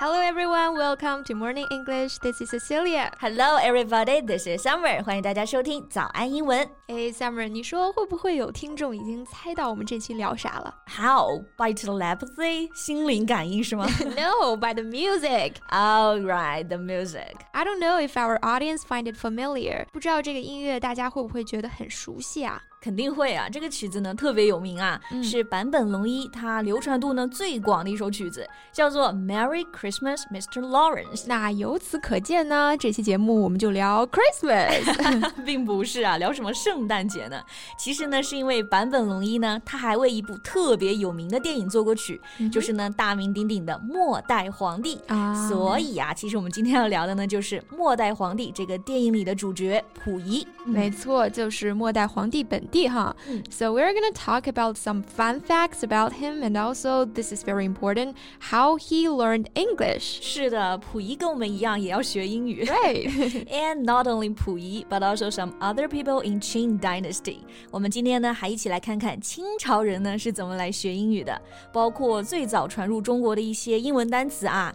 Hello everyone, welcome to Morning English. This is Cecilia. Hello everybody, this is Summer. 欢迎大家收听早安英文。哎，Summer，你说会不会有听众已经猜到我们这期聊啥了？How by telepathy，心灵感应是吗？No, by the music. All right, the music. I don't know if our audience find it familiar. 不知道这个音乐大家会不会觉得很熟悉啊？ 肯定会啊，这个曲子呢特别有名啊，嗯、是坂本龙一他流传度呢最广的一首曲子，叫做《Merry Christmas, Mr. Lawrence》。那由此可见呢，这期节目我们就聊 Christmas，并不是啊，聊什么圣诞节呢？其实呢，是因为坂本龙一呢，他还为一部特别有名的电影做过曲，嗯、就是呢大名鼎鼎的《末代皇帝》啊。所以啊，其实我们今天要聊的呢，就是《末代皇帝》这个电影里的主角溥仪。没错，就是末代皇帝本。huh? So we're gonna talk about some fun facts about him, and also this is very important how he learned English. 是的，溥仪跟我们一样也要学英语。Right. and not only 溥仪, but also some other people in Qing Dynasty. 我们今天呢还一起来看看清朝人呢是怎么来学英语的，包括最早传入中国的一些英文单词啊。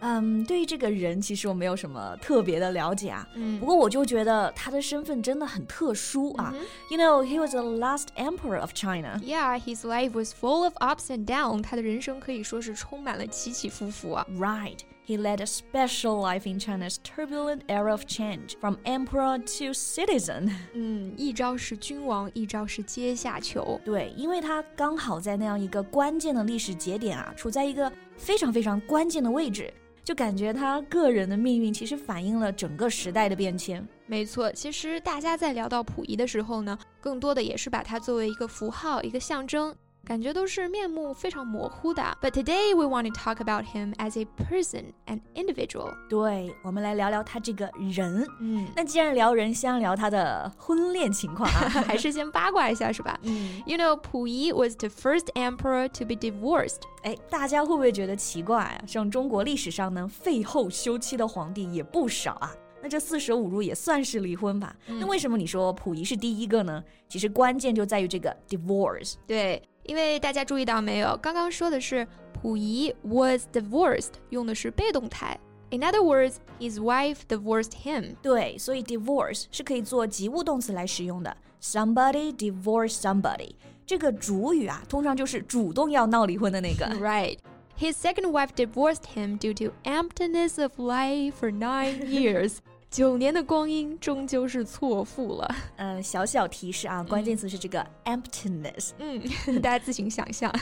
嗯，对于这个人，其实我没有什么特别的了解啊。嗯，不过我就觉得他的身份真的很特殊啊。You know, he was the last emperor of China. Yeah, his life was full of ups and downs. 他的人生可以说是充满了起起伏伏啊。Right. He led a special life in China's turbulent era of change, from emperor to citizen. 嗯，一朝是君王，一朝是阶下囚。对，因为他刚好在那样一个关键的历史节点啊，处在一个非常非常关键的位置。 就感觉他个人的命运其实反映了整个时代的变迁。没错，其实大家在聊到溥仪的时候呢，更多的也是把它作为一个符号、一个象征。感觉都是面目非常模糊的。But today we want to talk about him as a person, an individual. 对，我们来聊聊他这个人。嗯，那既然聊人，先聊他的婚恋情况啊，还是先八卦一下是吧？嗯，You know, 溥仪 was the first emperor to be divorced. 哎，大家会不会觉得奇怪啊？像中国历史上呢，废后休妻的皇帝也不少啊。那这四舍五入也算是离婚吧？那为什么你说溥仪是第一个呢？其实关键就在于这个 divorce。对。因为大家注意到没有，刚刚说的是溥仪 was divorced，用的是被动态。In other words, his wife divorced him。对，所以 divorce 是可以做及物动词来使用的。Somebody divorced somebody，这个主语啊，通常就是主动要闹离婚的那个。Right. His second wife divorced him due to emptiness of life for nine years. 九年的光阴终究是错付了。嗯，小小提示啊，关键词是这个 emptiness。嗯，大家自行想象。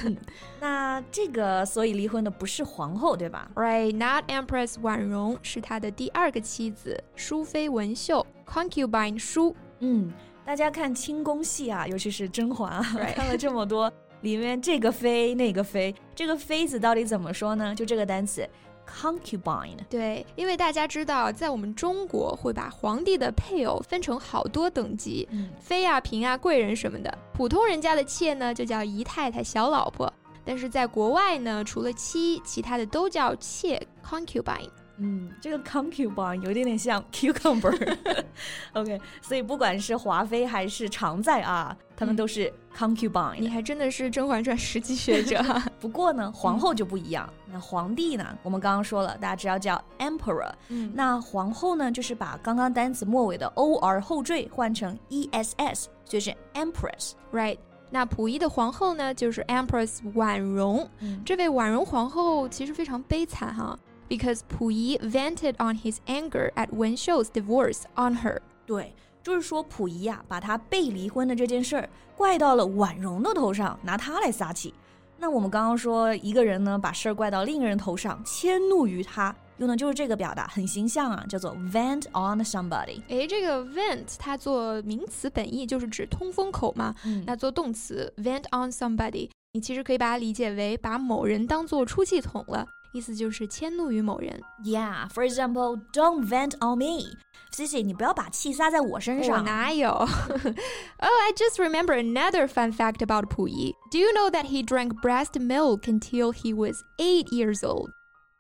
那这个，所以离婚的不是皇后，对吧？Right, not Empress 婉容是他的第二个妻子，淑妃文秀 concubine 淑。嗯，大家看清宫戏啊，尤其是甄嬛啊，看了这么多， 里面这个妃那个妃，这个妃子到底怎么说呢？就这个单词。concubine。对，因为大家知道，在我们中国会把皇帝的配偶分成好多等级，妃啊、嫔啊、贵人什么的。普通人家的妾呢，就叫姨太太、小老婆。但是在国外呢，除了妻，其他的都叫妾 concubine。嗯，这个 concubine 有一点点像 cucumber。OK，所以不管是华妃还是常在啊，他们都是 concubine。你还真的是《甄嬛传》实际学者。不过呢，皇后就不一样。那皇帝呢？我们刚刚说了，大家知道叫 emperor。嗯，那皇后呢，就是把刚刚单词末尾的 or 后缀换成 ess，所以是 empress。Right。那溥仪的皇后呢，就是 Empress 婉容。这位婉容皇后其实非常悲惨哈。because Pu Yi vented on his anger at Wen Shou's divorce on her. 对，就是说溥仪呀、啊，把他被离婚的这件事儿怪到了婉容的头上，拿他来撒气。那我们刚刚说一个人呢，把事儿怪到另一个人头上，迁怒于他，用的就是这个表达，很形象啊，叫做 vent on somebody。诶，这个 vent 它做名词本意就是指通风口嘛，嗯、那做动词 vent on somebody，你其实可以把它理解为把某人当做出气筒了。意思就是迁怒于某人。Yeah, for example, don't vent on me. Cici，你不要把气撒在我身上。我哪有？oh, I just remember another fun fact about Pu Yi. Do you know that he drank breast milk until he was eight years old?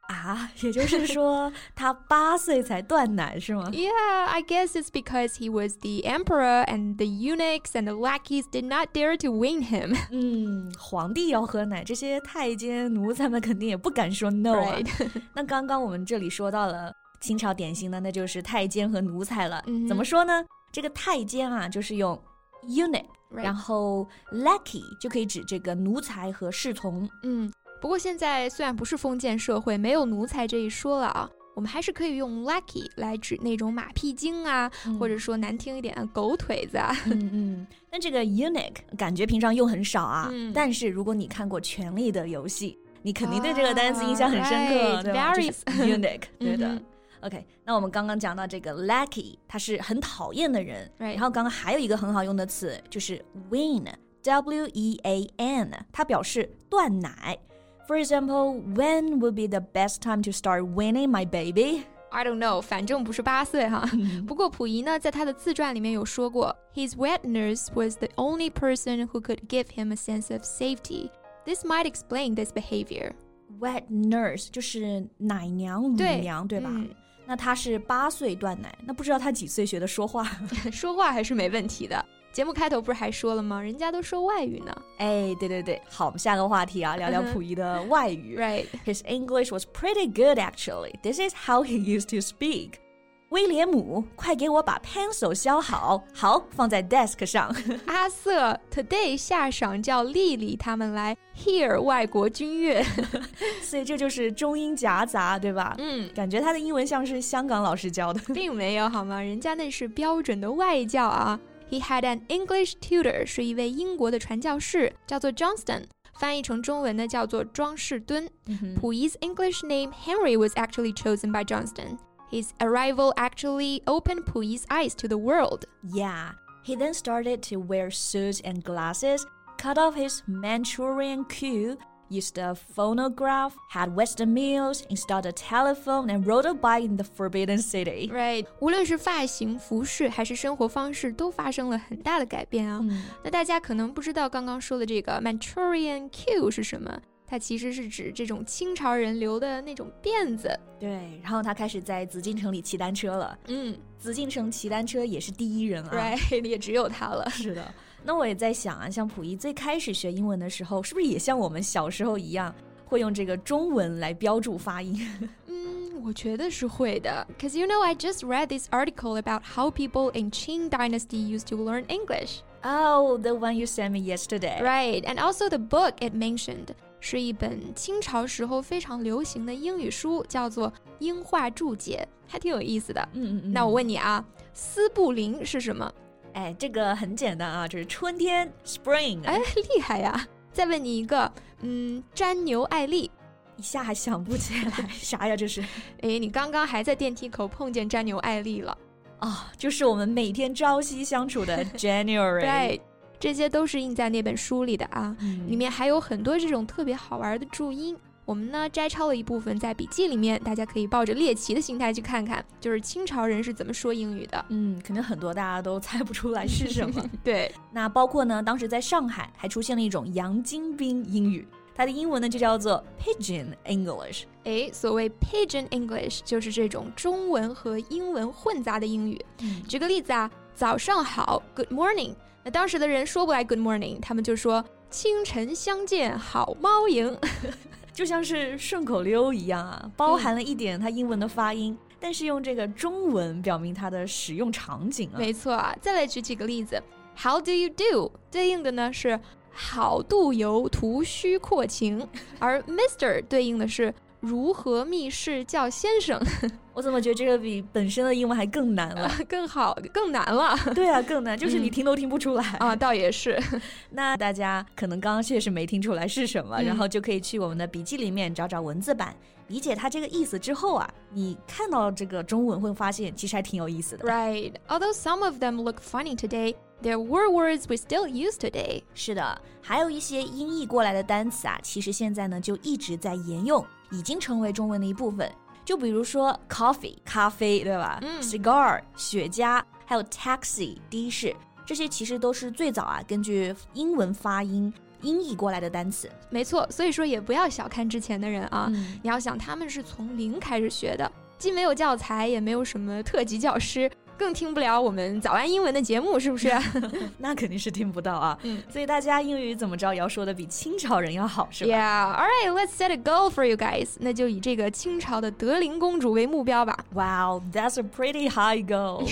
啊，也就是说他八岁才断奶是吗？Yeah, I guess it's because he was the emperor and the eunuchs and the lackeys did not dare to win him. 嗯，皇帝要喝奶，这些太监奴才们肯定也不敢说 no 啊。那刚刚我们这里说到了清朝典型的，那就是太监和奴才了。怎么说呢？这个太监啊，就是用 eunuch，然后 lackey 就可以指这个奴才和侍从。嗯。 不过现在虽然不是封建社会，没有奴才这一说了啊，我们还是可以用 lackey 来指那种马屁精啊，或者说难听一点的狗腿子啊。嗯嗯。那这个 eunuch 感觉平常用很少啊，但是如果你看过《权力的游戏》，你肯定对这个单词印象很深刻，对吧？eunuch，对的。OK，那我们刚刚讲到这个 lackey，他是很讨厌的人。然后刚刚还有一个很好用的词就是 wean，W E A N，它表示断奶。For example, when would be the best time to start weaning my baby? I don't know，反正不是八岁哈。不过溥仪呢，在他的自传里面有说过，His wet nurse was the only person who could give him a sense of safety. This might explain this behavior. Wet nurse 就是奶娘、乳娘，对吧？那他是八岁断奶，那不知道他几岁学的说话？说话还是没问题的。 节目开头不是还说了吗？人家都说外语呢。哎，对对对，好，我们下个话题啊，聊聊溥仪的外语。Right, his English was pretty good actually. This is how he used to speak. 威廉姆，快给我把 pencil 削好，好放在 desk 上。阿瑟，today 下场叫丽丽他们来 hear 外国军乐，所以这就是中英夹杂，对吧？嗯，感觉他的英文像是香港老师教的，并没有好吗？人家那是标准的外教啊。He had an English tutor，是一位英国的传教士，叫做 Johnston，翻译成中文呢叫做庄士敦。溥仪 's English name Henry was actually chosen by Johnston. His arrival actually opened Puyi's eyes to the world. Yeah, he then started to wear suits and glasses, cut off his Manchurian queue, used a phonograph, had Western meals, installed a telephone, and rode a bike in the Forbidden City. Right，无论是发型、服饰还是生活方式，都发生了很大的改变啊。嗯、那大家可能不知道刚刚说的这个 Manchurian Q 是什么？它其实是指这种清朝人留的那种辫子。对，然后他开始在紫禁城里骑单车了。嗯，紫禁城骑单车也是第一人啊。Right，也只有他了。是的。 那我也在想啊，像溥仪最开始学英文的时候，是不是也像我们小时候一样，会用这个中文来标注发音？嗯，我觉得是会的。Cause you know, I just read this article about how people in Qing Dynasty used to learn English. Oh, the one you sent me yesterday. Right, and also the book it mentioned 是一本清朝时候非常流行的英语书，叫做《英化注解》，还挺有意思的。嗯嗯嗯。那我问你啊，斯布林是什么？哎，这个很简单啊，就是春天，spring。哎，厉害呀！再问你一个，嗯，詹牛艾丽，一下还想不起来，啥呀？这是？哎，你刚刚还在电梯口碰见詹牛艾丽了啊？就是我们每天朝夕相处的 January。对，这些都是印在那本书里的啊，里面还有很多这种特别好玩的注音。我们呢摘抄了一部分在笔记里面，大家可以抱着猎奇的心态去看看，就是清朝人是怎么说英语的。嗯，肯定很多大家都猜不出来是什么。对，那包括呢，当时在上海还出现了一种洋金兵英语，它的英文呢就叫做 Pigeon English。哎，所谓 Pigeon English 就是这种中文和英文混杂的英语。举个例子啊，早上好，Good morning。那当时的人说不来 Good morning，他们就说清晨相见好猫营。就像是顺口溜一样啊，包含了一点它英文的发音，但是用这个中文表明它的使用场景啊。没错啊，再来举几个例子，How do you do？对应的呢是好度由图虚阔情，而 Mister 对应的是。如何密室叫先生？我怎么觉得这个比本身的英文还更难了？更好，更难了。对啊，更难，就是你听都听不出来啊。倒也是。那大家可能刚刚确实没听出来是什么，然后就可以去我们的笔记里面找找文字版，理解它这个意思之后啊，你看到这个中文会发现其实还挺有意思的。Right. Although some of them look funny today. There were words we still use today。是的，还有一些音译过来的单词啊，其实现在呢就一直在沿用。已经成为中文的一部分。就比如说 coffee 咖啡，对吧？嗯，cigar 雪茄，还有 taxi 的士，这些其实都是最早啊根据英文发音音译过来的单词。没错，所以说也不要小看之前的人啊，嗯你要想他们是从零开始学的，既没有教材，也没有什么特级教师。更听不了我们早安英文的节目，是不是？那肯定是听不到啊。嗯所以大家英语怎么着也要说的比清朝人要好，是吧 Yeah, all right, let's set a goal for you guys. 那就以这个清朝的德龄公主为目标吧。Wow, that's a pretty high goal.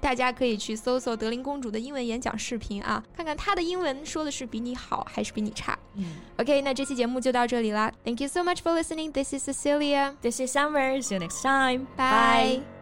大家可以去搜搜德龄公主的英文演讲视频啊，看看她的英文说的是比你好还是比你差。嗯 OK，那这期节目就到这里啦。Thank you so much for listening. This is Cecilia. This is Summer. See you next time. Bye.